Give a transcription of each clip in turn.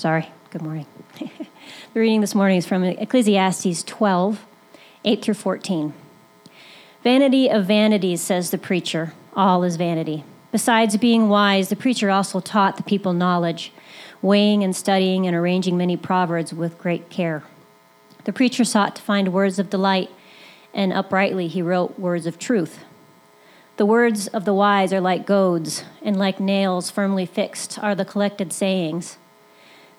Sorry, good morning. the reading this morning is from Ecclesiastes 12, 8 through 14. Vanity of vanities, says the preacher, all is vanity. Besides being wise, the preacher also taught the people knowledge, weighing and studying and arranging many proverbs with great care. The preacher sought to find words of delight, and uprightly he wrote words of truth. The words of the wise are like goads, and like nails firmly fixed are the collected sayings.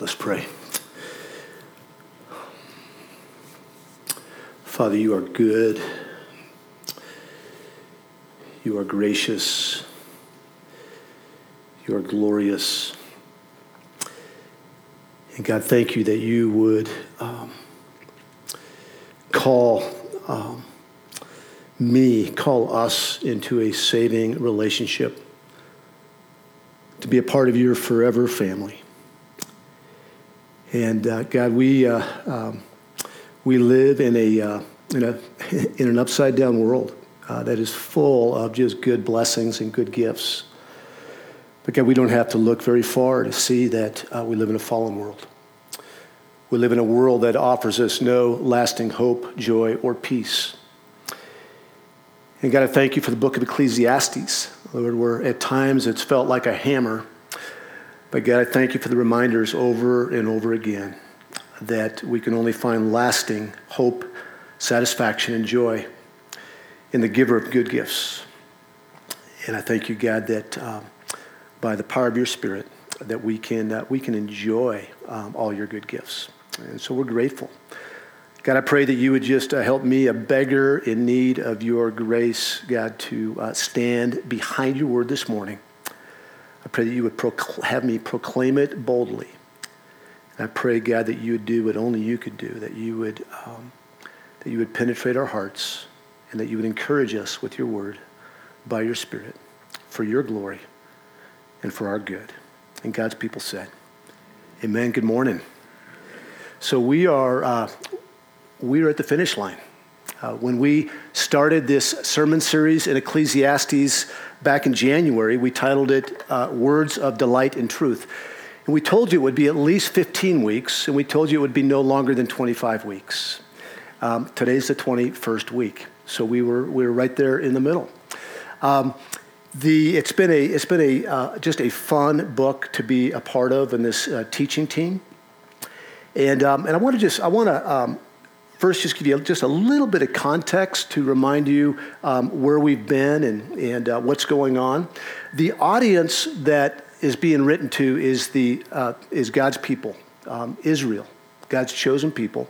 Let's pray. Father, you are good. You are gracious. You are glorious. And God, thank you that you would um, call um, me, call us into a saving relationship, to be a part of your forever family. And uh, God, we, uh, um, we live in, a, uh, in, a, in an upside down world uh, that is full of just good blessings and good gifts. But God, we don't have to look very far to see that uh, we live in a fallen world. We live in a world that offers us no lasting hope, joy, or peace. And God, I thank you for the book of Ecclesiastes, Lord, where at times it's felt like a hammer. But God, I thank you for the reminders over and over again that we can only find lasting hope, satisfaction, and joy in the giver of good gifts. And I thank you, God, that. Um, by the power of your Spirit that we can, uh, we can enjoy um, all your good gifts. And so we're grateful. God, I pray that you would just uh, help me, a beggar in need of your grace, God, to uh, stand behind your word this morning. I pray that you would procl- have me proclaim it boldly. And I pray, God, that you would do what only you could do, that you would, um, that you would penetrate our hearts, and that you would encourage us with your word by your Spirit for your glory and for our good. And God's people said, Amen. Good morning. So we are, uh, we are at the finish line. Uh, when we started this sermon series in Ecclesiastes back in January, we titled it uh, Words of Delight and Truth. And we told you it would be at least 15 weeks, and we told you it would be no longer than 25 weeks. Um, today's the 21st week, so we were, we were right there in the middle. Um, the, it's been, a, it's been a, uh, just a fun book to be a part of in this uh, teaching team. And, um, and I want to just, I want to um, first just give you just a little bit of context to remind you um, where we've been and, and uh, what's going on. The audience that is being written to is, the, uh, is God's people, um, Israel, God's chosen people.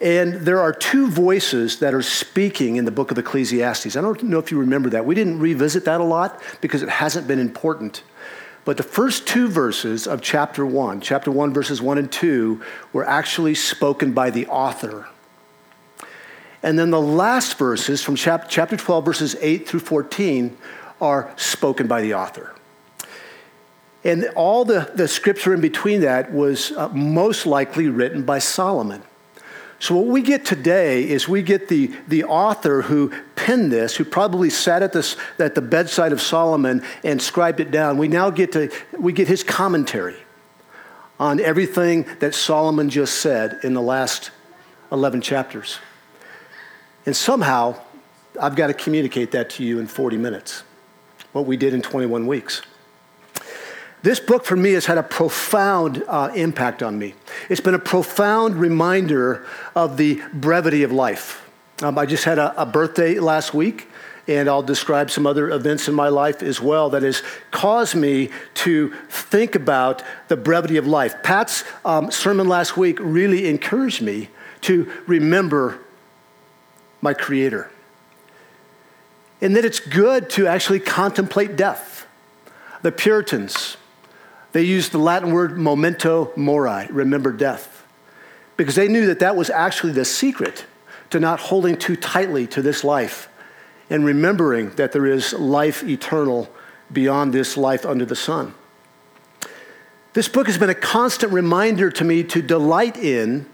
And there are two voices that are speaking in the book of Ecclesiastes. I don't know if you remember that. We didn't revisit that a lot because it hasn't been important. But the first two verses of chapter 1, chapter 1, verses 1 and 2, were actually spoken by the author. And then the last verses from chapter 12, verses 8 through 14, are spoken by the author. And all the, the scripture in between that was uh, most likely written by Solomon. So, what we get today is we get the, the author who penned this, who probably sat at, this, at the bedside of Solomon and scribed it down. We now get, to, we get his commentary on everything that Solomon just said in the last 11 chapters. And somehow, I've got to communicate that to you in 40 minutes, what we did in 21 weeks. This book for me has had a profound uh, impact on me. It's been a profound reminder of the brevity of life. Um, I just had a, a, birthday last week, and I'll describe some other events in my life as well that has caused me to think about the brevity of life. Pat's um, sermon last week really encouraged me to remember my Creator. And that it's good to actually contemplate death. The Puritans, they used the Latin word memento mori, remember death, because they knew that that was actually the secret to not holding too tightly to this life and remembering that there is life eternal beyond this life under the sun. This book has been a constant reminder to me to delight in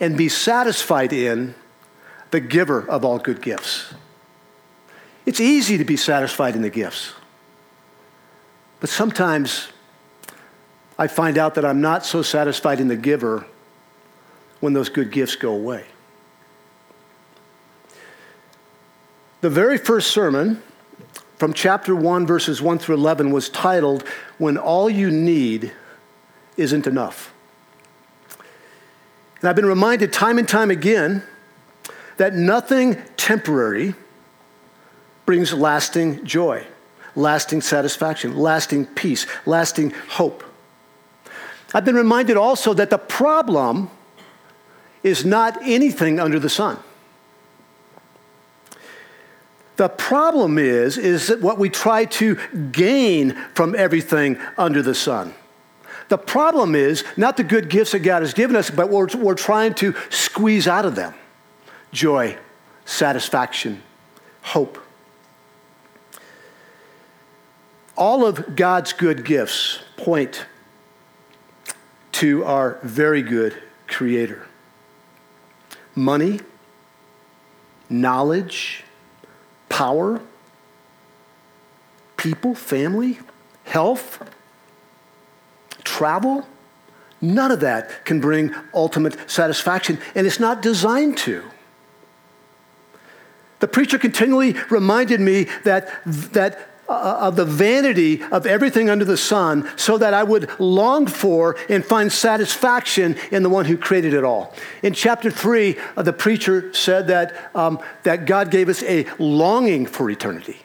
and be satisfied in the giver of all good gifts. It's easy to be satisfied in the gifts, but sometimes I find out that I'm not so satisfied in the giver when those good gifts go away. The very first sermon from chapter 1, verses 1 through 11, was titled, When All You Need Isn't Enough. And I've been reminded time and time again that nothing temporary brings lasting joy, lasting satisfaction, lasting peace, lasting hope. I've been reminded also that the problem is not anything under the sun. The problem is, is that what we try to gain from everything under the sun. The problem is not the good gifts that God has given us, but we're, we're trying to squeeze out of them joy, satisfaction, hope. All of God's good gifts point to our very good Creator. Money, knowledge, power, people, family, health, travel. None of that can bring ultimate satisfaction, and it's not designed to. The preacher continually reminded me that, that uh, of the vanity of everything under the sun so that I would long for and find satisfaction in the one who created it all. In chapter 3, uh, the preacher said that, um, that God gave us a longing for eternity.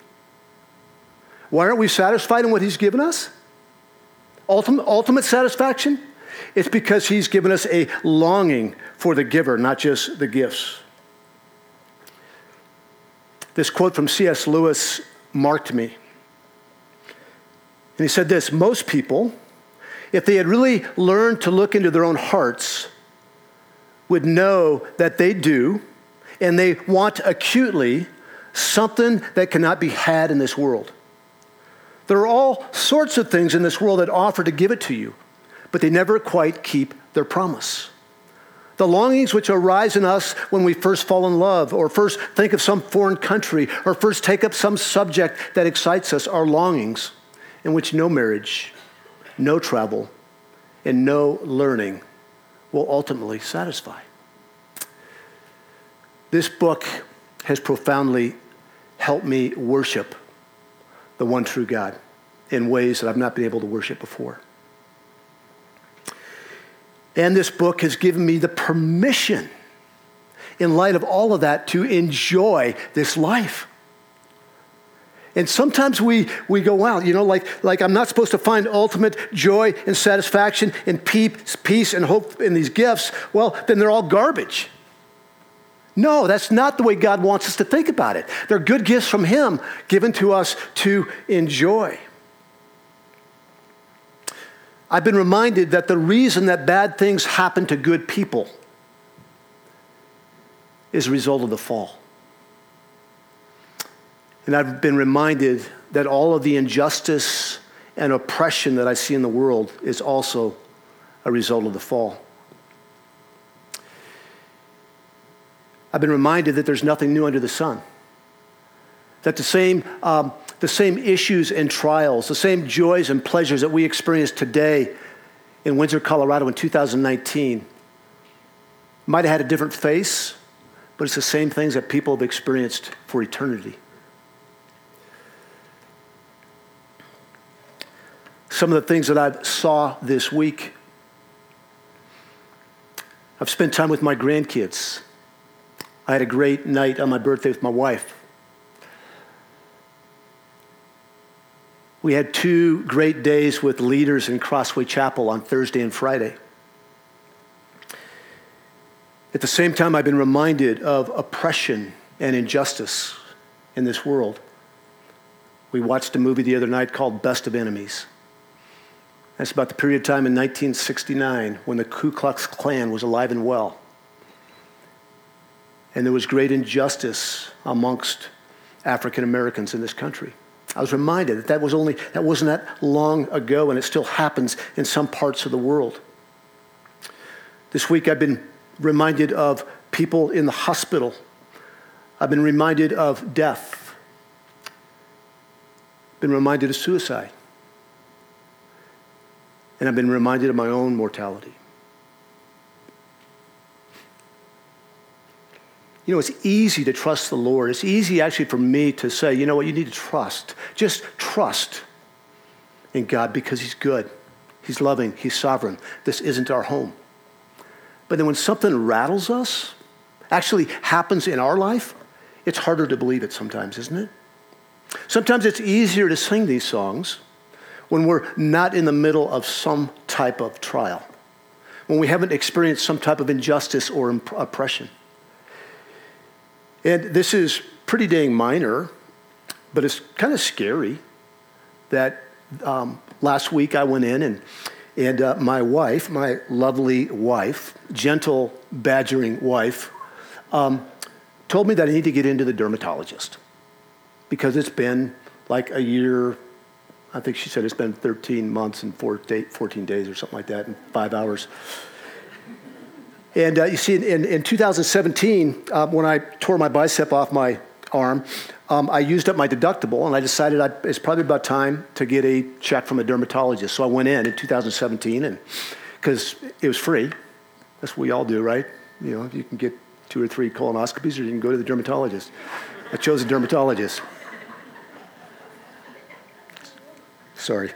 Why aren't we satisfied in what he's given us? Ultimate, ultimate satisfaction? It's because he's given us a longing for the giver, not just the gifts. This quote from C.S. Lewis marked me. And he said this most people, if they had really learned to look into their own hearts, would know that they do, and they want acutely something that cannot be had in this world. There are all sorts of things in this world that offer to give it to you, but they never quite keep their promise. The longings which arise in us when we first fall in love, or first think of some foreign country, or first take up some subject that excites us are longings in which no marriage, no travel, and no learning will ultimately satisfy. This book has profoundly helped me worship the one true God in ways that I've not been able to worship before. And this book has given me the permission, in light of all of that, to enjoy this life. And sometimes we, we go out, you know, like, like I'm not supposed to find ultimate joy and satisfaction and peace, peace and hope in these gifts. Well, then they're all garbage. No, that's not the way God wants us to think about it. They're good gifts from Him given to us to enjoy. I've been reminded that the reason that bad things happen to good people is a result of the fall. And I've been reminded that all of the injustice and oppression that I see in the world is also a result of the fall. I've been reminded that there's nothing new under the sun. That the same, um, the same issues and trials, the same joys and pleasures that we experience today in Windsor, Colorado in 2019 might have had a different face, but it's the same things that people have experienced for eternity. Some of the things that I saw this week. I've spent time with my grandkids. I had a great night on my birthday with my wife. We had two great days with leaders in Crossway Chapel on Thursday and Friday. At the same time, I've been reminded of oppression and injustice in this world. We watched a movie the other night called Best of Enemies. That's about the period of time in 1969 when the Ku Klux Klan was alive and well. And there was great injustice amongst African Americans in this country. I was reminded that that was only that wasn't that long ago, and it still happens in some parts of the world. This week, I've been reminded of people in the hospital. I've been reminded of death. Been reminded of suicide. And I've been reminded of my own mortality. You know, it's easy to trust the Lord. It's easy actually for me to say, you know what, you need to trust. Just trust in God because He's good, He's loving, He's sovereign. This isn't our home. But then when something rattles us, actually happens in our life, it's harder to believe it sometimes, isn't it? Sometimes it's easier to sing these songs when we're not in the middle of some type of trial, when we haven't experienced some type of injustice or imp- oppression. And this is pretty dang minor, but it's kind of scary that um, last week I went in and, and uh, my wife, my lovely wife, gentle, badgering wife, um, told me that I need to get into the dermatologist because it's been like a year. I think she said it's been 13 months and four day, 14 days or something like that in five hours. And uh, you see, in, in 2017, uh, when I tore my bicep off my arm, um, I used up my deductible, and I decided I'd, it's probably about time to get a check from a dermatologist. So I went in in 2017, and because it was free, that's what we all do, right? You know, you can get two or three colonoscopies, or you can go to the dermatologist. I chose a dermatologist. Sorry.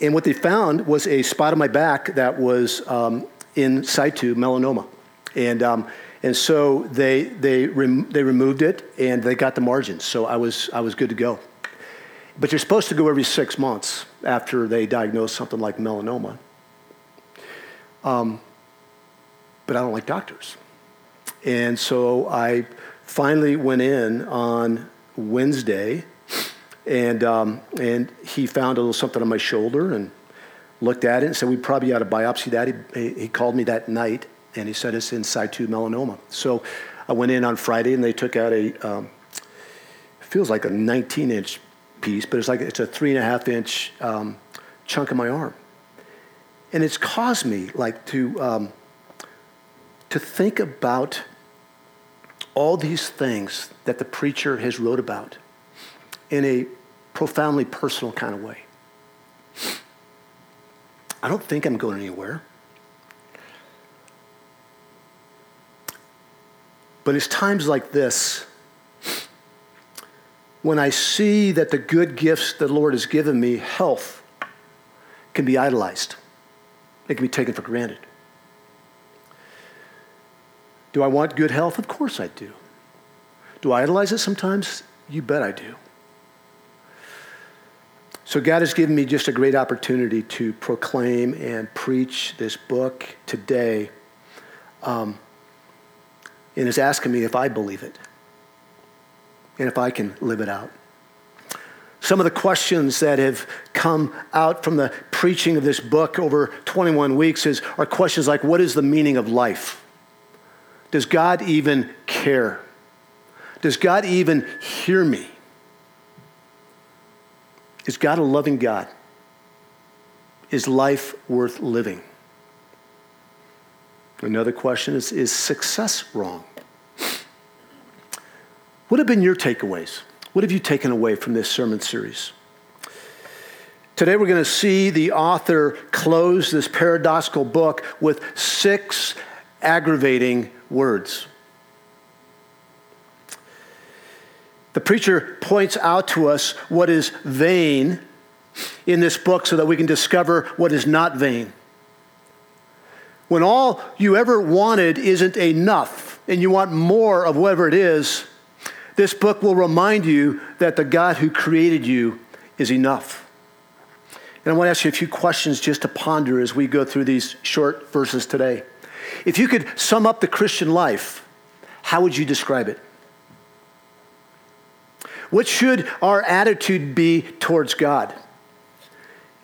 And what they found was a spot on my back that was um, in situ melanoma. And, um, and so they, they, rem- they removed it and they got the margins. So I was, I was good to go. But you're supposed to go every six months after they diagnose something like melanoma. Um, but I don't like doctors. And so I finally went in on Wednesday and, um, and he found a little something on my shoulder and looked at it and said, We probably ought to biopsy that. He, he called me that night and he said it's in situ melanoma. So I went in on Friday and they took out a, um, feels like a 19 inch piece, but it's like it's a three and a half inch um, chunk of my arm. And it's caused me like to, um, to think about all these things that the preacher has wrote about in a profoundly personal kind of way. I don't think I'm going anywhere. But it's times like this when I see that the good gifts the Lord has given me, health, can be idolized, it can be taken for granted. Do I want good health? Of course I do. Do I idolize it sometimes? You bet I do. So, God has given me just a great opportunity to proclaim and preach this book today. Um, and is asking me if I believe it and if I can live it out. Some of the questions that have come out from the preaching of this book over 21 weeks is, are questions like what is the meaning of life? Does God even care? Does God even hear me? Is God a loving God? Is life worth living? Another question is Is success wrong? What have been your takeaways? What have you taken away from this sermon series? Today, we're going to see the author close this paradoxical book with six aggravating words. The preacher points out to us what is vain in this book so that we can discover what is not vain. When all you ever wanted isn't enough and you want more of whatever it is, this book will remind you that the God who created you is enough. And I want to ask you a few questions just to ponder as we go through these short verses today. If you could sum up the Christian life, how would you describe it? What should our attitude be towards God?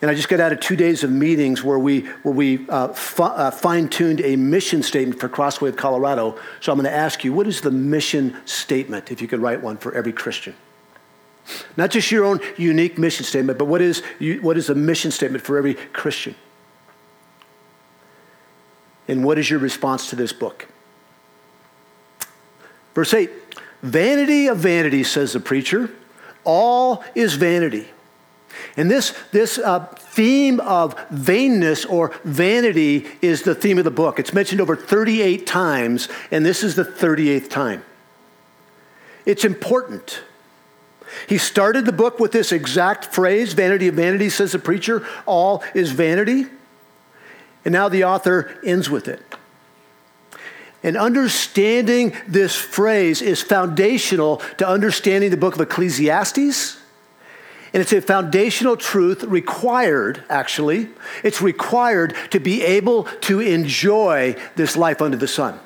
And I just got out of two days of meetings where we, where we uh, uh, fine tuned a mission statement for Crossway of Colorado. So I'm going to ask you, what is the mission statement, if you could write one for every Christian? Not just your own unique mission statement, but what is, what is the mission statement for every Christian? And what is your response to this book? Verse 8 Vanity of vanity, says the preacher. All is vanity. And this, this uh, theme of vainness or vanity is the theme of the book. It's mentioned over 38 times, and this is the 38th time. It's important. He started the book with this exact phrase vanity of vanity, says the preacher, all is vanity. And now the author ends with it. And understanding this phrase is foundational to understanding the book of Ecclesiastes. And it's a foundational truth required, actually. It's required to be able to enjoy this life under the sun.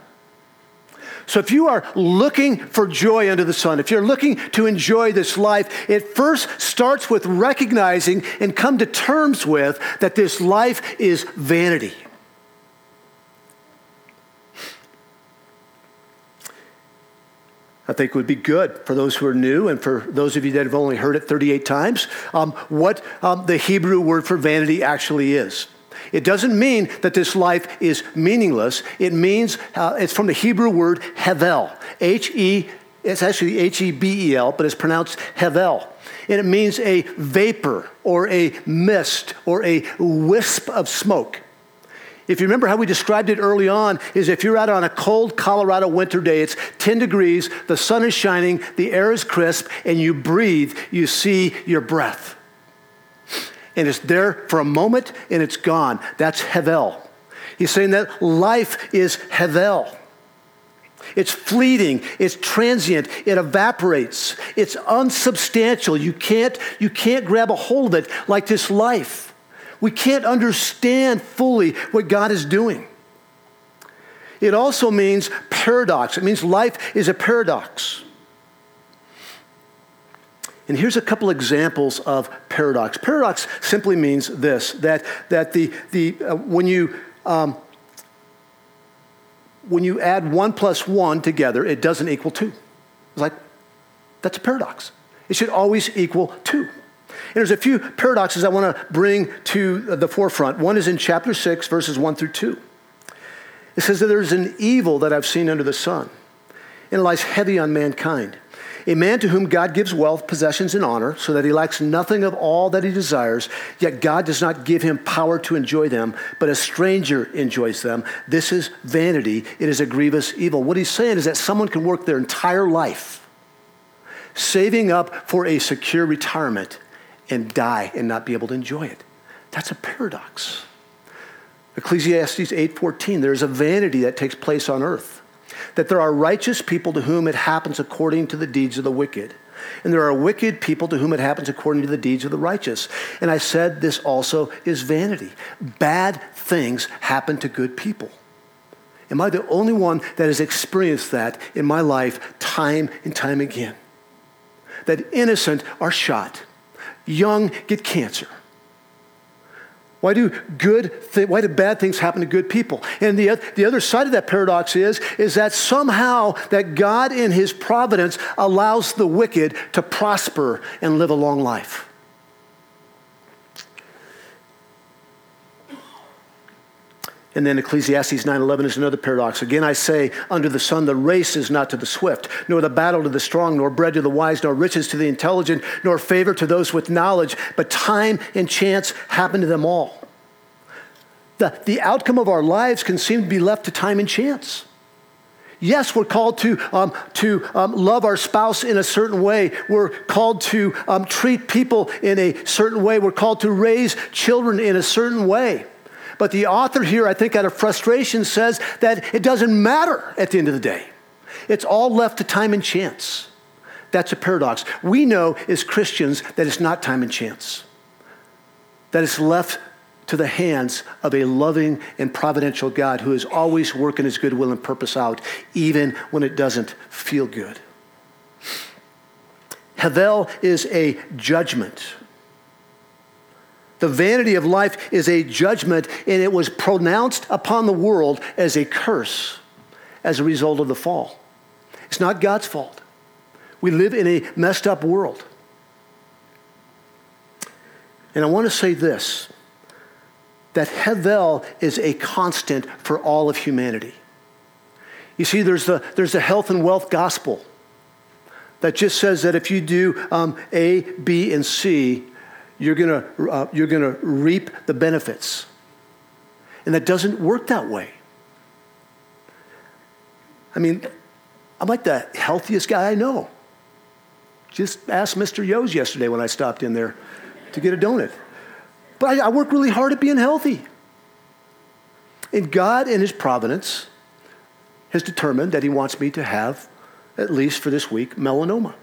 So, if you are looking for joy under the sun, if you're looking to enjoy this life, it first starts with recognizing and come to terms with that this life is vanity. I think it would be good for those who are new and for those of you that have only heard it 38 times um, what um, the Hebrew word for vanity actually is. It doesn't mean that this life is meaningless. It means, uh, it's from the Hebrew word hevel. H E, it's actually H E B E L, but it's pronounced hevel. And it means a vapor or a mist or a wisp of smoke. If you remember how we described it early on, is if you're out on a cold Colorado winter day, it's 10 degrees, the sun is shining, the air is crisp, and you breathe, you see your breath and it's there for a moment and it's gone. That's Hevel. He's saying that life is Hevel. It's fleeting, it's transient, it evaporates, it's unsubstantial. You can't, you can't grab a hold of it like this life. We can't understand fully what God is doing. It also means paradox. It means life is a paradox. And here's a couple examples of paradox. Paradox simply means this that, that the, the, uh, when, you, um, when you add one plus one together, it doesn't equal two. It's like, that's a paradox. It should always equal two. And there's a few paradoxes I want to bring to the forefront. One is in chapter 6, verses 1 through 2. It says that there's an evil that I've seen under the sun, and it lies heavy on mankind a man to whom God gives wealth, possessions, and honor, so that he lacks nothing of all that he desires, yet God does not give him power to enjoy them, but a stranger enjoys them. This is vanity. It is a grievous evil. What he's saying is that someone can work their entire life saving up for a secure retirement and die and not be able to enjoy it. That's a paradox. Ecclesiastes 8:14 there's a vanity that takes place on earth that there are righteous people to whom it happens according to the deeds of the wicked. And there are wicked people to whom it happens according to the deeds of the righteous. And I said this also is vanity. Bad things happen to good people. Am I the only one that has experienced that in my life time and time again? That innocent are shot, young get cancer why do good th- why do bad things happen to good people? And the, the other side of that paradox is, is that somehow that God in his providence allows the wicked to prosper and live a long life. And then Ecclesiastes 9:11 is another paradox. Again I say, under the sun the race is not to the swift, nor the battle to the strong, nor bread to the wise, nor riches to the intelligent, nor favor to those with knowledge, but time and chance happen to them all. The, the outcome of our lives can seem to be left to time and chance. Yes, we're called to, um, to um, love our spouse in a certain way. We're called to um, treat people in a certain way. We're called to raise children in a certain way. But the author here, I think, out of frustration, says that it doesn't matter at the end of the day. It's all left to time and chance. That's a paradox. We know as Christians that it's not time and chance. that is left to the hands of a loving and providential God who is always working his good will and purpose out, even when it doesn't feel good. Havel is a judgment. The vanity of life is a judgment, and it was pronounced upon the world as a curse as a result of the fall. It's not God's fault. We live in a messed up world. And I want to say this that Hevel is a constant for all of humanity. You see, there's the, there's the health and wealth gospel that just says that if you do um, A, B, and C, you're going uh, you're going to reap the benefits. And that doesn't work that way. I mean, I'm like the healthiest guy I know. Just asked Mr. Yo's yesterday when I stopped in there to get a donut. But I, I work really hard at being healthy. And God, in His providence, has determined that He wants me to have, at least for this week, melanoma.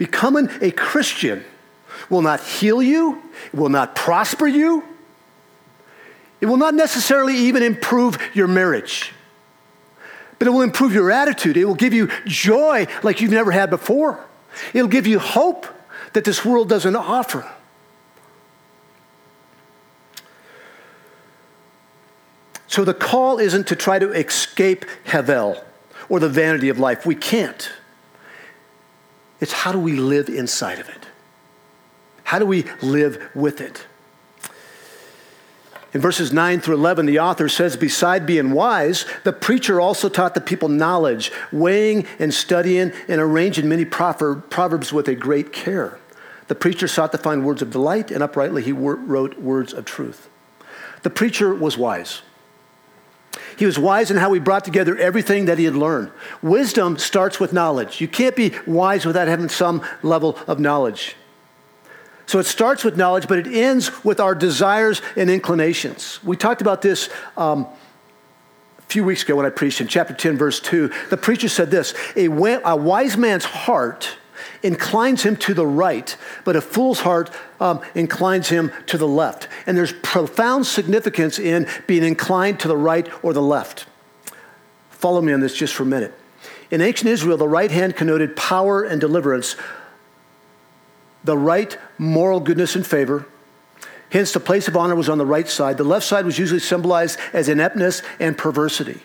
Becoming a Christian will not heal you, it will not prosper you, it will not necessarily even improve your marriage, but it will improve your attitude. It will give you joy like you've never had before. It'll give you hope that this world doesn't offer. So the call isn't to try to escape Havel or the vanity of life. We can't. It's how do we live inside of it? How do we live with it? In verses 9 through 11, the author says, Beside being wise, the preacher also taught the people knowledge, weighing and studying and arranging many proverbs with a great care. The preacher sought to find words of delight, and uprightly he wrote words of truth. The preacher was wise. He was wise in how he brought together everything that he had learned. Wisdom starts with knowledge. You can't be wise without having some level of knowledge. So it starts with knowledge, but it ends with our desires and inclinations. We talked about this um, a few weeks ago when I preached in chapter 10, verse 2. The preacher said this a, a wise man's heart inclines him to the right, but a fool's heart um, inclines him to the left. And there's profound significance in being inclined to the right or the left. Follow me on this just for a minute. In ancient Israel, the right hand connoted power and deliverance, the right moral goodness and favor. Hence, the place of honor was on the right side. The left side was usually symbolized as ineptness and perversity.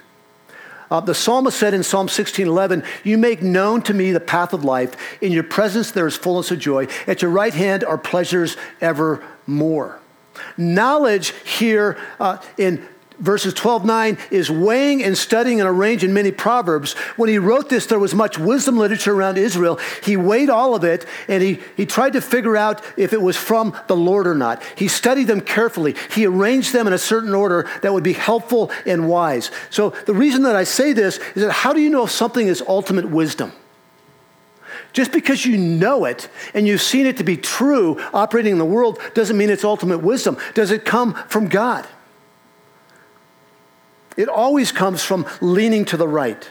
Uh, the psalmist said in Psalm 16:11, "You make known to me the path of life. In your presence there is fullness of joy. At your right hand are pleasures evermore." Knowledge here uh, in verses 12 9 is weighing and studying and arranging many proverbs. When he wrote this there was much wisdom literature around israel. He weighed all of it and he, he tried to figure out if it was from the lord or not. He studied them carefully. He arranged them in a certain order that would be helpful and wise. So the reason that i say this is that how do you know if something is ultimate wisdom? Just because you know it and you've seen it to be true operating in the world doesn't mean it's ultimate wisdom. Does it come from God? It always comes from leaning to the right,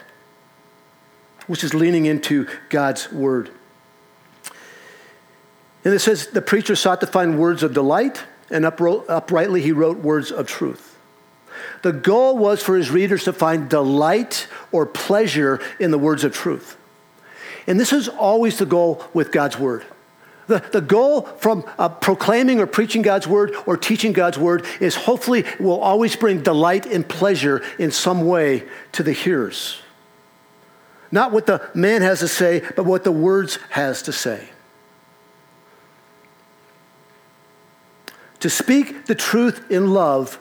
which is leaning into God's word. And it says the preacher sought to find words of delight, and uprightly he wrote words of truth. The goal was for his readers to find delight or pleasure in the words of truth. And this is always the goal with God's word. The, the goal from uh, proclaiming or preaching God's word or teaching God's word is hopefully will always bring delight and pleasure in some way to the hearers. Not what the man has to say, but what the words has to say. To speak the truth in love,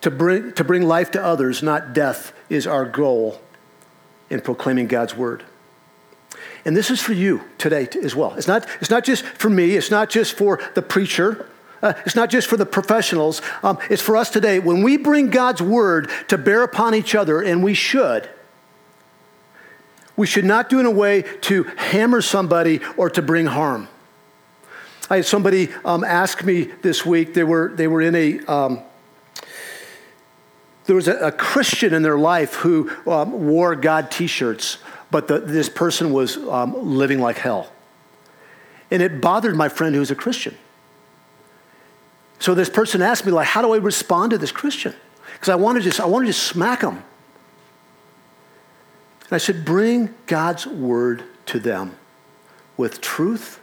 to bring, to bring life to others, not death, is our goal in proclaiming God's word. And this is for you today as well. It's not, it's not just for me, it's not just for the preacher. Uh, it's not just for the professionals. Um, it's for us today. When we bring God's word to bear upon each other, and we should, we should not do it in a way to hammer somebody or to bring harm. I had somebody um, ask me this week, they were, they were in a, um, there was a, a, Christian in their life who um, wore God t shirts but the, this person was um, living like hell. And it bothered my friend who was a Christian. So this person asked me, like, how do I respond to this Christian? Because I wanted to just, I wanted to smack him. And I said, bring God's word to them with truth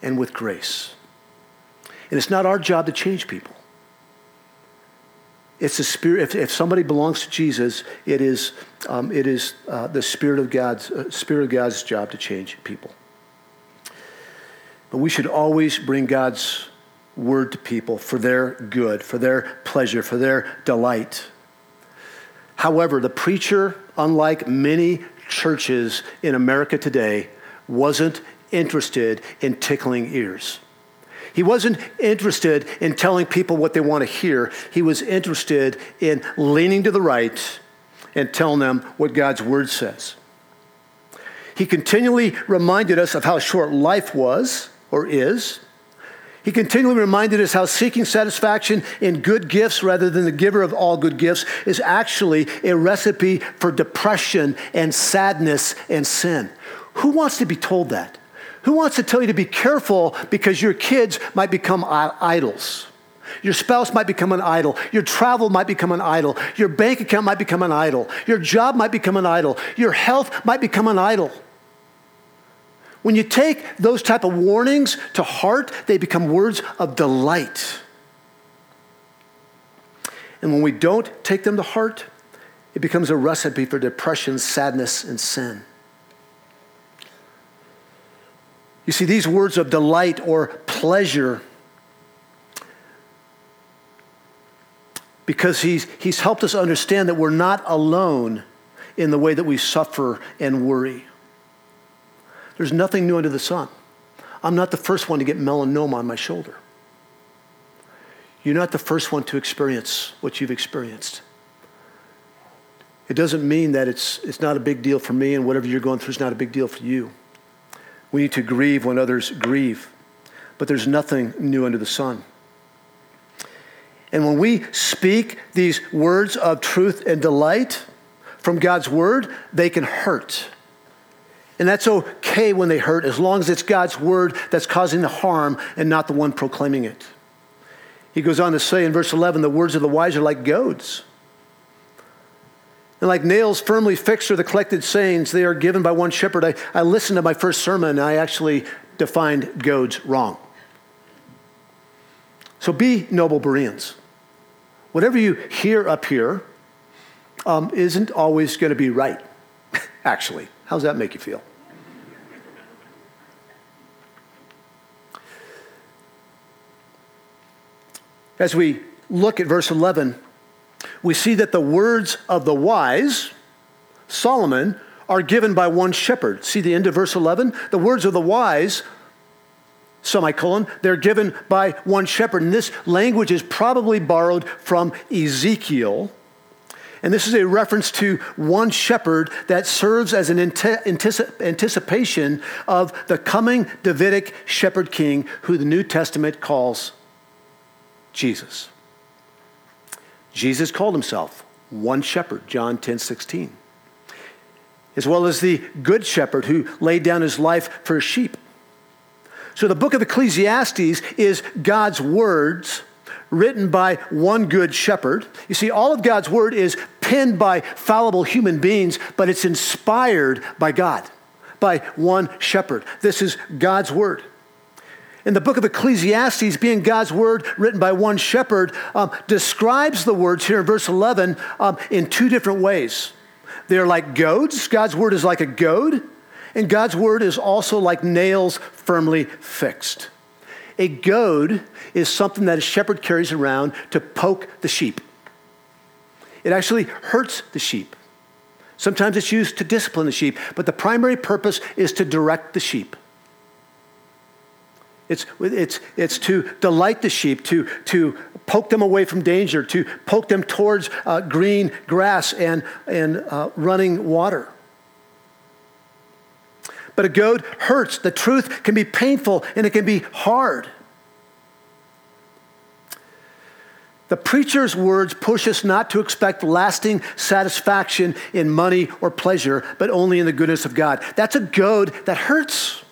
and with grace. And it's not our job to change people. It's the spirit. If, if somebody belongs to Jesus, it is, um, it is uh, the spirit of God's uh, spirit of God's job to change people. But we should always bring God's word to people for their good, for their pleasure, for their delight. However, the preacher, unlike many churches in America today, wasn't interested in tickling ears. He wasn't interested in telling people what they want to hear. He was interested in leaning to the right and telling them what God's word says. He continually reminded us of how short life was or is. He continually reminded us how seeking satisfaction in good gifts rather than the giver of all good gifts is actually a recipe for depression and sadness and sin. Who wants to be told that? Who wants to tell you to be careful because your kids might become idols? Your spouse might become an idol. Your travel might become an idol. Your bank account might become an idol. Your job might become an idol. Your health might become an idol. When you take those type of warnings to heart, they become words of delight. And when we don't take them to heart, it becomes a recipe for depression, sadness, and sin. You see, these words of delight or pleasure, because he's, he's helped us understand that we're not alone in the way that we suffer and worry. There's nothing new under the sun. I'm not the first one to get melanoma on my shoulder. You're not the first one to experience what you've experienced. It doesn't mean that it's, it's not a big deal for me and whatever you're going through is not a big deal for you. We need to grieve when others grieve. But there's nothing new under the sun. And when we speak these words of truth and delight from God's word, they can hurt. And that's okay when they hurt as long as it's God's word that's causing the harm and not the one proclaiming it. He goes on to say in verse 11 the words of the wise are like goads and like nails firmly fixed are the collected sayings, they are given by one shepherd. I, I listened to my first sermon and I actually defined goads wrong. So be noble Bereans. Whatever you hear up here um, not always going to be right, actually. How does that make you feel? As we look at verse 11, we see that the words of the wise, Solomon, are given by one shepherd. See the end of verse 11? The words of the wise, semicolon, they're given by one shepherd. And this language is probably borrowed from Ezekiel. And this is a reference to one shepherd that serves as an anticipation of the coming Davidic shepherd king who the New Testament calls Jesus. Jesus called himself one shepherd, John 10 16, as well as the good shepherd who laid down his life for his sheep. So the book of Ecclesiastes is God's words written by one good shepherd. You see, all of God's word is penned by fallible human beings, but it's inspired by God, by one shepherd. This is God's word. In the book of Ecclesiastes, being God's word written by one shepherd, um, describes the words here in verse 11 um, in two different ways. They're like goads. God's word is like a goad, and God's word is also like nails firmly fixed. A goad is something that a shepherd carries around to poke the sheep. It actually hurts the sheep. Sometimes it's used to discipline the sheep, but the primary purpose is to direct the sheep. It's, it's, it's to delight the sheep, to, to poke them away from danger, to poke them towards uh, green grass and, and uh, running water. But a goad hurts. The truth can be painful and it can be hard. The preacher's words push us not to expect lasting satisfaction in money or pleasure, but only in the goodness of God. That's a goad that hurts.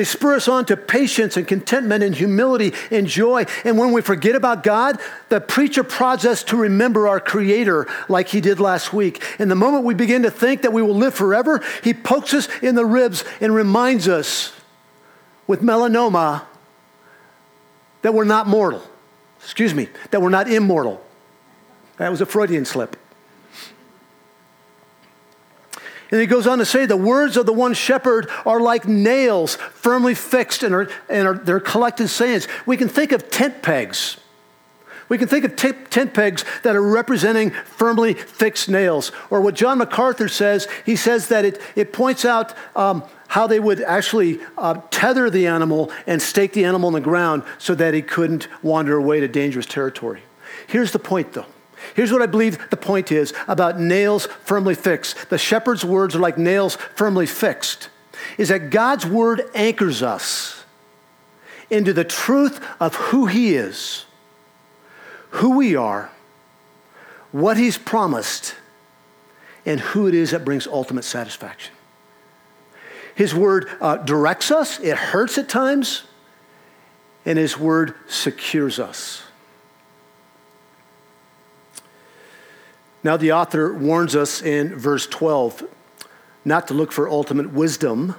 They spur us on to patience and contentment and humility and joy. And when we forget about God, the preacher prods us to remember our Creator like he did last week. And the moment we begin to think that we will live forever, he pokes us in the ribs and reminds us with melanoma that we're not mortal. Excuse me, that we're not immortal. That was a Freudian slip. And he goes on to say, the words of the one shepherd are like nails firmly fixed and, are, they're collected sayings. We can think of tent pegs. We can think of t- tent pegs that are representing firmly fixed nails. Or what John MacArthur says, he says that it, it points out um, how they would actually uh, tether the animal and stake the animal in the ground so that he couldn't wander away to dangerous territory. Here's the point, though. Here's what I believe the point is about nails firmly fixed. The shepherd's words are like nails firmly fixed, is that God's word anchors us into the truth of who he is, who we are, what he's promised, and who it is that brings ultimate satisfaction. His word uh, directs us, it hurts at times, and his word secures us. Now, the author warns us in verse 12 not to look for ultimate wisdom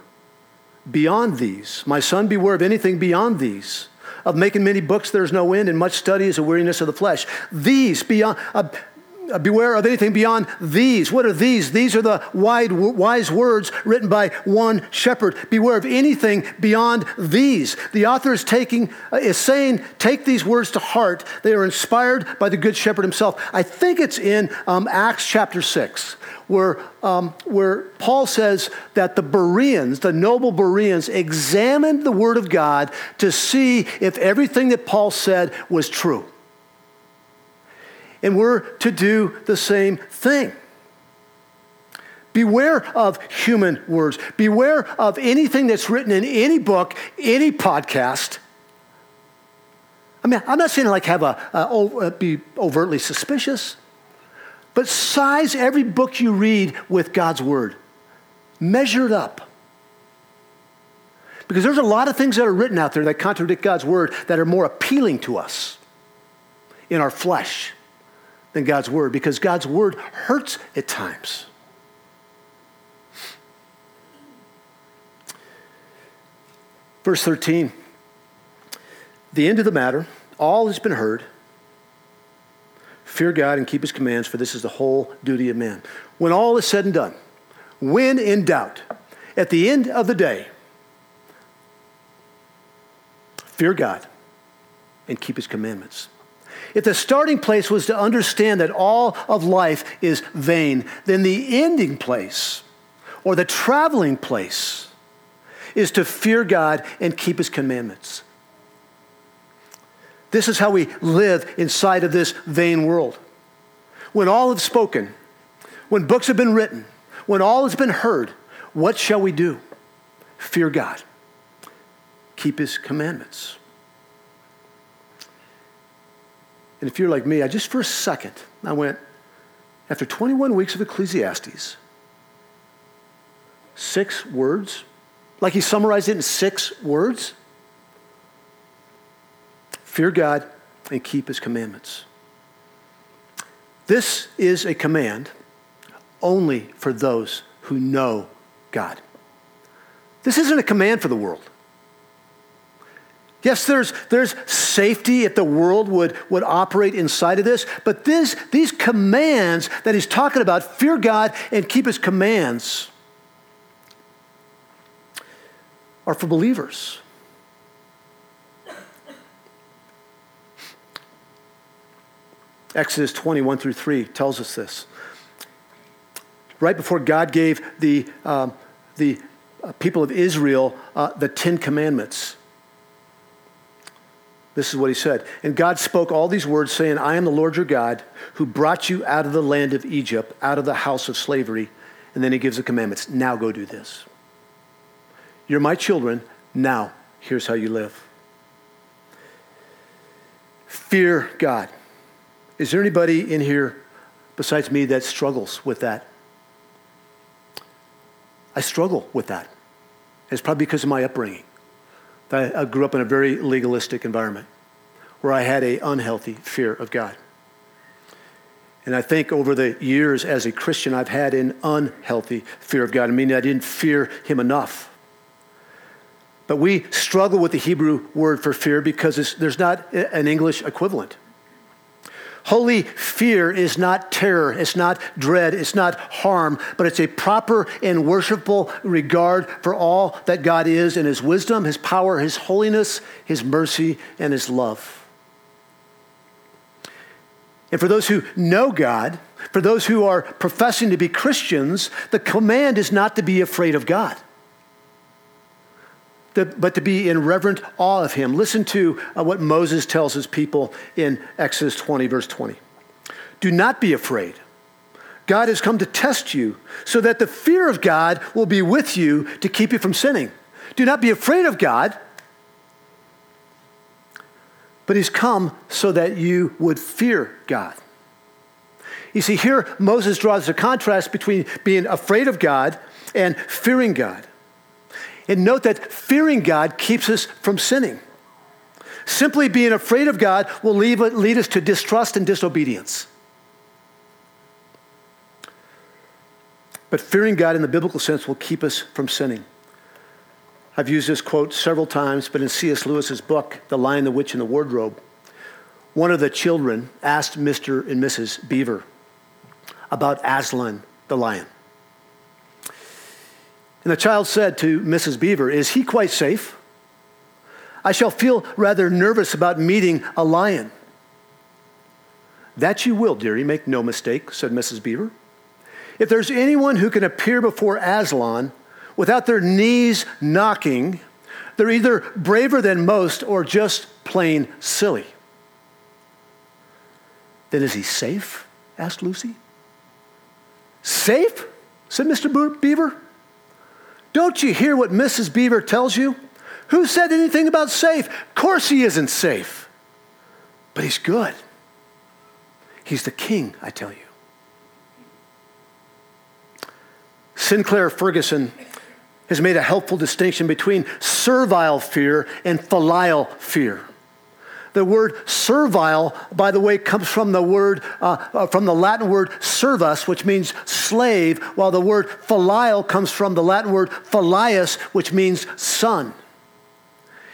beyond these. My son, beware of anything beyond these. Of making many books, there's no end, and much study is a weariness of the flesh. These, beyond, uh, beware of anything beyond these. What are these? These are the wide, wise words written by one shepherd. Beware of anything beyond these. The author is taking uh, is saying, take these words to heart. They are inspired by the good shepherd himself. I think it's in um, Acts chapter six. Where, um, where Paul says that the Bereans, the noble Bereans, examined the Word of God to see if everything that Paul said was true. And we're to do the same thing. Beware of human words. Beware of anything that's written in any book, any podcast. I mean, I'm not saying like have a, a oh, uh, be overtly suspicious, but size every book you read with God's word. Measure it up. Because there's a lot of things that are written out there that contradict God's word that are more appealing to us in our flesh than God's word because God's word hurts at times. Verse 13 The end of the matter, all has been heard. Fear God and keep his commands, for this is the whole duty of man. When all is said and done, when in doubt, at the end of the day, fear God and keep his commandments. If the starting place was to understand that all of life is vain, then the ending place or the traveling place is to fear God and keep his commandments. This is how we live inside of this vain world. When all have spoken, when books have been written, when all has been heard, what shall we do? Fear God, keep his commandments. And if you're like me, I just for a second, I went, after 21 weeks of Ecclesiastes, six words, like he summarized it in six words fear God and keep his commandments. This is a command only for those who know God. This isn't a command for the world. Yes, there's, there's safety if the world would, would operate inside of this, but this, these commands that he's talking about fear God and keep his commands are for believers. Exodus 21 through 3 tells us this. Right before God gave the, um, the uh, people of Israel uh, the Ten Commandments, this is what he said. And God spoke all these words, saying, I am the Lord your God who brought you out of the land of Egypt, out of the house of slavery. And then he gives the commandments. Now go do this. You're my children. Now here's how you live. Fear God. Is there anybody in here besides me that struggles with that? I struggle with that. It's probably because of my upbringing. I, I grew up in a very legalistic environment where I had an unhealthy fear of God. And I think over the years as a Christian, I've had an unhealthy fear of God. I mean, I didn't fear Him enough. But we struggle with the Hebrew word for fear because there's not an English equivalent. Holy fear is not terror, it's not dread, it's not harm, but it's a proper and worshipful regard for all that God is in His wisdom, His power, His holiness, His mercy, and His love. And for those who know God, for those who are professing to be Christians, the command is not to be afraid of God, but to be in reverent awe of Him. Listen to uh, what Moses tells his people in Exodus 20, verse 20. Do not be afraid. God has come to test you so that the fear of God will be with you to keep you from sinning. Do not be afraid of God but he's come so that you would fear God. You see, here Moses draws a contrast between being afraid of God and fearing God. And note that fearing God keeps us from sinning. Simply being afraid of God will lead, lead us to distrust and disobedience. But fearing God in the biblical sense will keep us from sinning. I've used this quote several times, but in C.S. Lewis's book, The Lion, the Witch, and the Wardrobe, one of the children asked Mr. and Mrs. Beaver about Aslan the lion. And the child said to Mrs. Beaver, Is he quite safe? I shall feel rather nervous about meeting a lion. That you will, dearie, make no mistake, said Mrs. Beaver. If there's anyone who can appear before Aslan without their knees knocking, they're either braver than most or just plain silly. Then is he safe? asked Lucy. Safe? said Mr. Beaver. Don't you hear what Mrs. Beaver tells you? Who said anything about safe? Of course he isn't safe. But he's good. He's the king, I tell you. Sinclair Ferguson has made a helpful distinction between servile fear and filial fear. The word servile, by the way, comes from the word, uh, uh, from the Latin word servus, which means slave, while the word filial comes from the Latin word filius, which means son.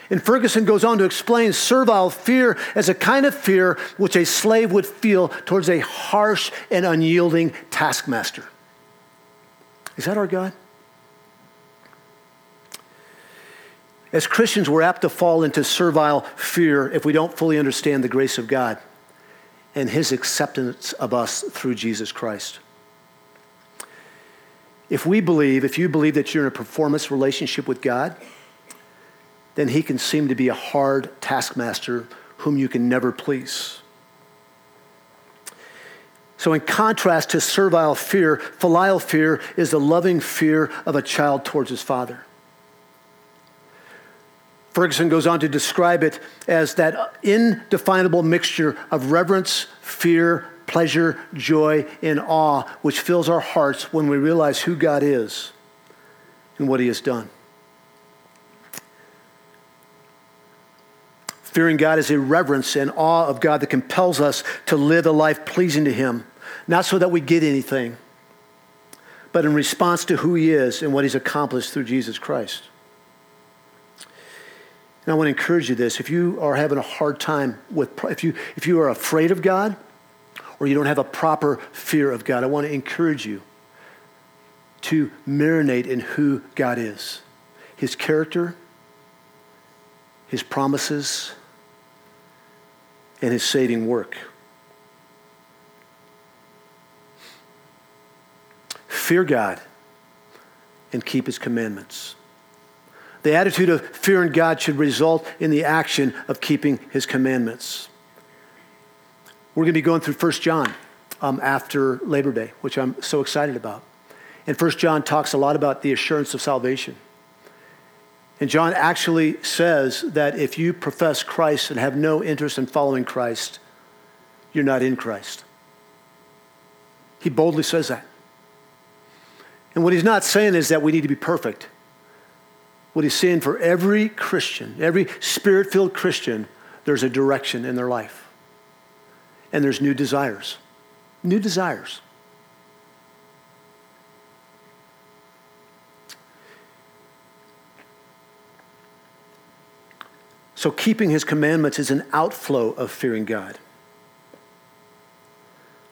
And Ferguson goes on to explain servile fear as a kind of fear which a slave would feel towards a harsh and unyielding taskmaster. Is that our God? As Christians, we're apt to fall into servile fear if we don't fully understand the grace of God and his acceptance of us through Jesus Christ. If we believe, if you believe that you're in a performance relationship with God, then he can seem to be a hard taskmaster whom you can never please. So, in contrast to servile fear, filial fear is the loving fear of a child towards his father. Ferguson goes on to describe it as that indefinable mixture of reverence, fear, pleasure, joy, and awe which fills our hearts when we realize who God is and what He has done. Fearing God is a reverence and awe of God that compels us to live a life pleasing to Him, not so that we get anything, but in response to who He is and what He's accomplished through Jesus Christ. And I want to encourage you this. If you are having a hard time with, if you, if you are afraid of God or you don't have a proper fear of God, I want to encourage you to marinate in who God is His character, His promises, and His saving work. Fear God and keep His commandments. The attitude of fearing God should result in the action of keeping his commandments. We're going to be going through 1 John um, after Labor Day, which I'm so excited about. And 1 John talks a lot about the assurance of salvation. And John actually says that if you profess Christ and have no interest in following Christ, you're not in Christ. He boldly says that. And what he's not saying is that we need to be perfect. What he's saying for every Christian, every spirit filled Christian, there's a direction in their life. And there's new desires. New desires. So, keeping his commandments is an outflow of fearing God.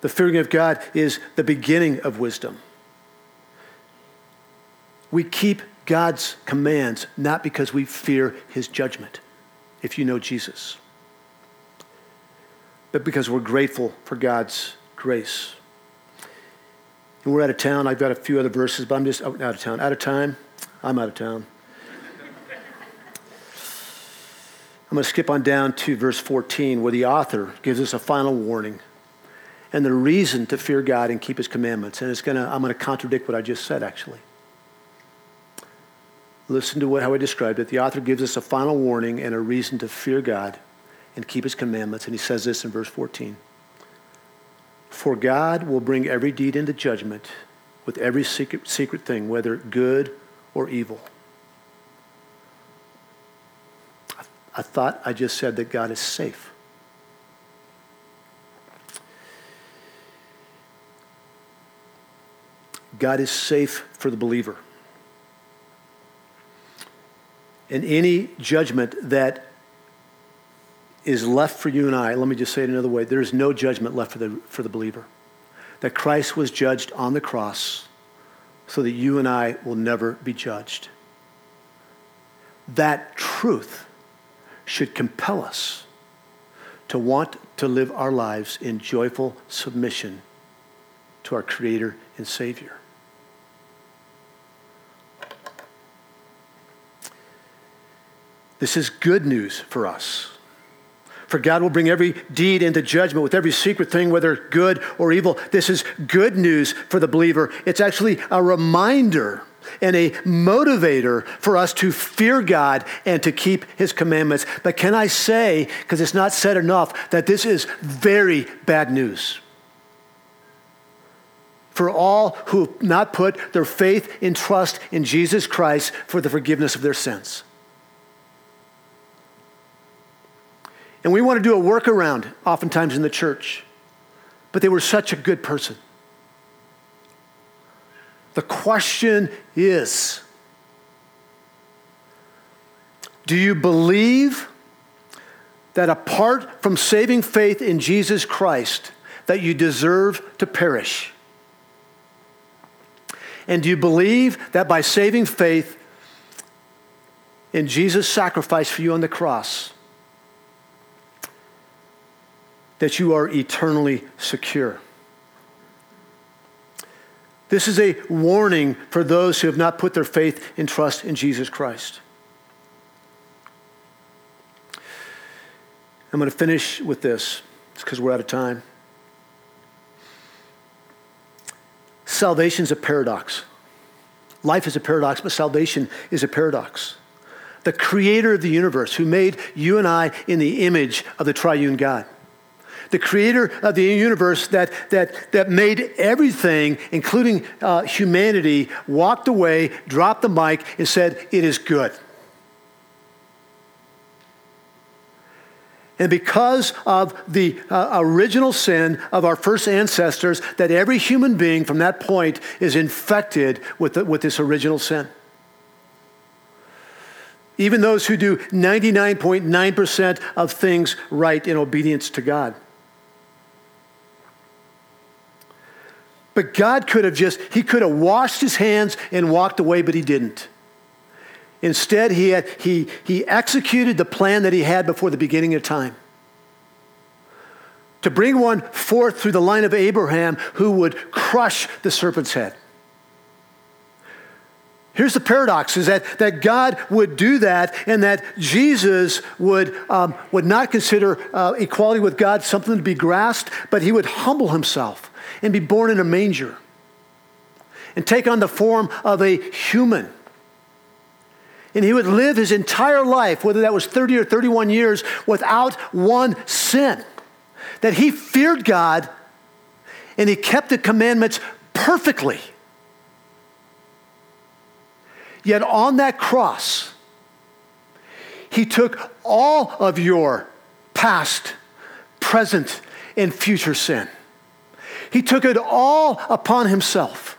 The fearing of God is the beginning of wisdom. We keep God's commands not because we fear his judgment, if you know Jesus, but because we're grateful for God's grace. And we're out of town. I've got a few other verses, but I'm just oh, out of town. Out of time? I'm out of town. I'm going to skip on down to verse 14, where the author gives us a final warning and the reason to fear God and keep his commandments. And it's going to, I'm going to contradict what I just said, actually. Listen to what, how I described it. The author gives us a final warning and a reason to fear God and keep his commandments. And he says this in verse 14 For God will bring every deed into judgment with every secret, secret thing, whether good or evil. I, I thought I just said that God is safe. God is safe for the believer. And any judgment that is left for you and I, let me just say it another way there is no judgment left for the, for the believer. That Christ was judged on the cross so that you and I will never be judged. That truth should compel us to want to live our lives in joyful submission to our Creator and Savior. This is good news for us. For God will bring every deed into judgment with every secret thing, whether good or evil. This is good news for the believer. It's actually a reminder and a motivator for us to fear God and to keep his commandments. But can I say, because it's not said enough, that this is very bad news? For all who have not put their faith and trust in Jesus Christ for the forgiveness of their sins. And we want to do a workaround oftentimes in the church. But they were such a good person. The question is Do you believe that apart from saving faith in Jesus Christ, that you deserve to perish? And do you believe that by saving faith in Jesus' sacrifice for you on the cross, that you are eternally secure. This is a warning for those who have not put their faith and trust in Jesus Christ. I'm going to finish with this because we're out of time. Salvation is a paradox. Life is a paradox, but salvation is a paradox. The creator of the universe, who made you and I in the image of the triune God, the creator of the universe that, that, that made everything, including uh, humanity, walked away, dropped the mic, and said, It is good. And because of the uh, original sin of our first ancestors, that every human being from that point is infected with, the, with this original sin. Even those who do 99.9% of things right in obedience to God. But God could have just, he could have washed his hands and walked away, but he didn't. Instead, he, had, he, he executed the plan that he had before the beginning of time to bring one forth through the line of Abraham who would crush the serpent's head. Here's the paradox is that, that God would do that and that Jesus would, um, would not consider uh, equality with God something to be grasped, but he would humble himself and be born in a manger and take on the form of a human. And he would live his entire life, whether that was 30 or 31 years, without one sin. That he feared God and he kept the commandments perfectly. Yet on that cross, he took all of your past, present, and future sin. He took it all upon himself.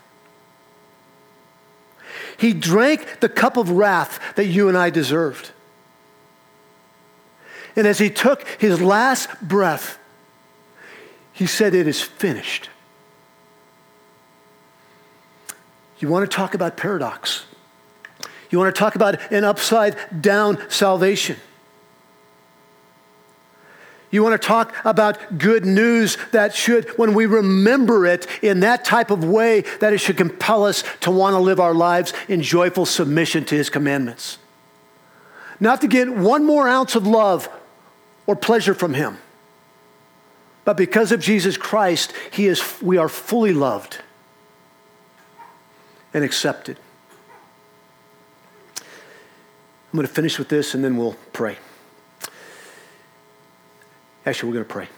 He drank the cup of wrath that you and I deserved. And as he took his last breath, he said, It is finished. You want to talk about paradox? You want to talk about an upside down salvation? You want to talk about good news that should, when we remember it in that type of way, that it should compel us to want to live our lives in joyful submission to His commandments. Not to get one more ounce of love or pleasure from Him, but because of Jesus Christ, he is, we are fully loved and accepted. I'm going to finish with this and then we'll pray. Actually, we're going to pray.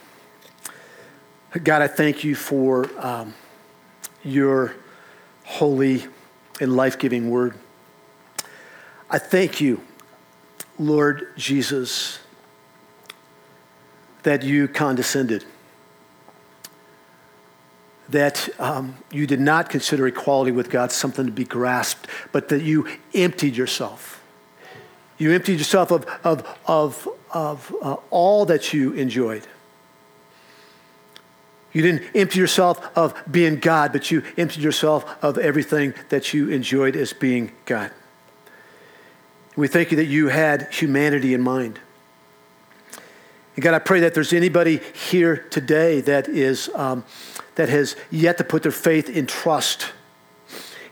God, I thank you for um, your holy and life giving word. I thank you, Lord Jesus, that you condescended that um, you did not consider equality with God something to be grasped, but that you emptied yourself. You emptied yourself of, of, of, of uh, all that you enjoyed. You didn't empty yourself of being God, but you emptied yourself of everything that you enjoyed as being God. We thank you that you had humanity in mind. And God, I pray that there's anybody here today that is um, that has yet to put their faith in trust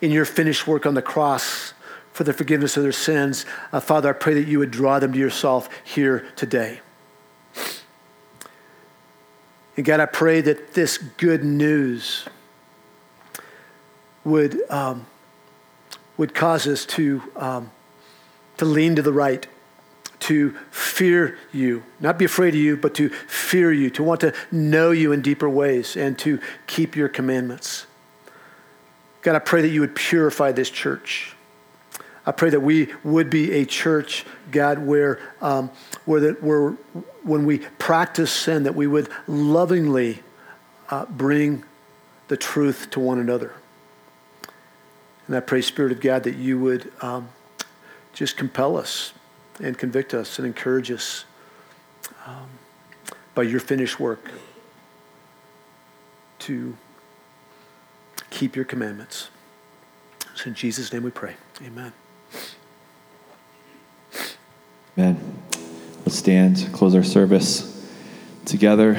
in your finished work on the cross for the forgiveness of their sins, uh, Father, I pray that you would draw them to yourself here today. And God, I pray that this good news would, um, would cause us to, um, to lean to the right to fear you, not be afraid of you, but to fear you, to want to know you in deeper ways, and to keep your commandments. God, I pray that you would purify this church. I pray that we would be a church, God, where, um, where, the, where when we practice sin, that we would lovingly uh, bring the truth to one another. And I pray, Spirit of God, that you would um, just compel us and convict us and encourage us um, by your finished work to keep your commandments. So in Jesus' name we pray. Amen. Amen. Let's stand, close our service together.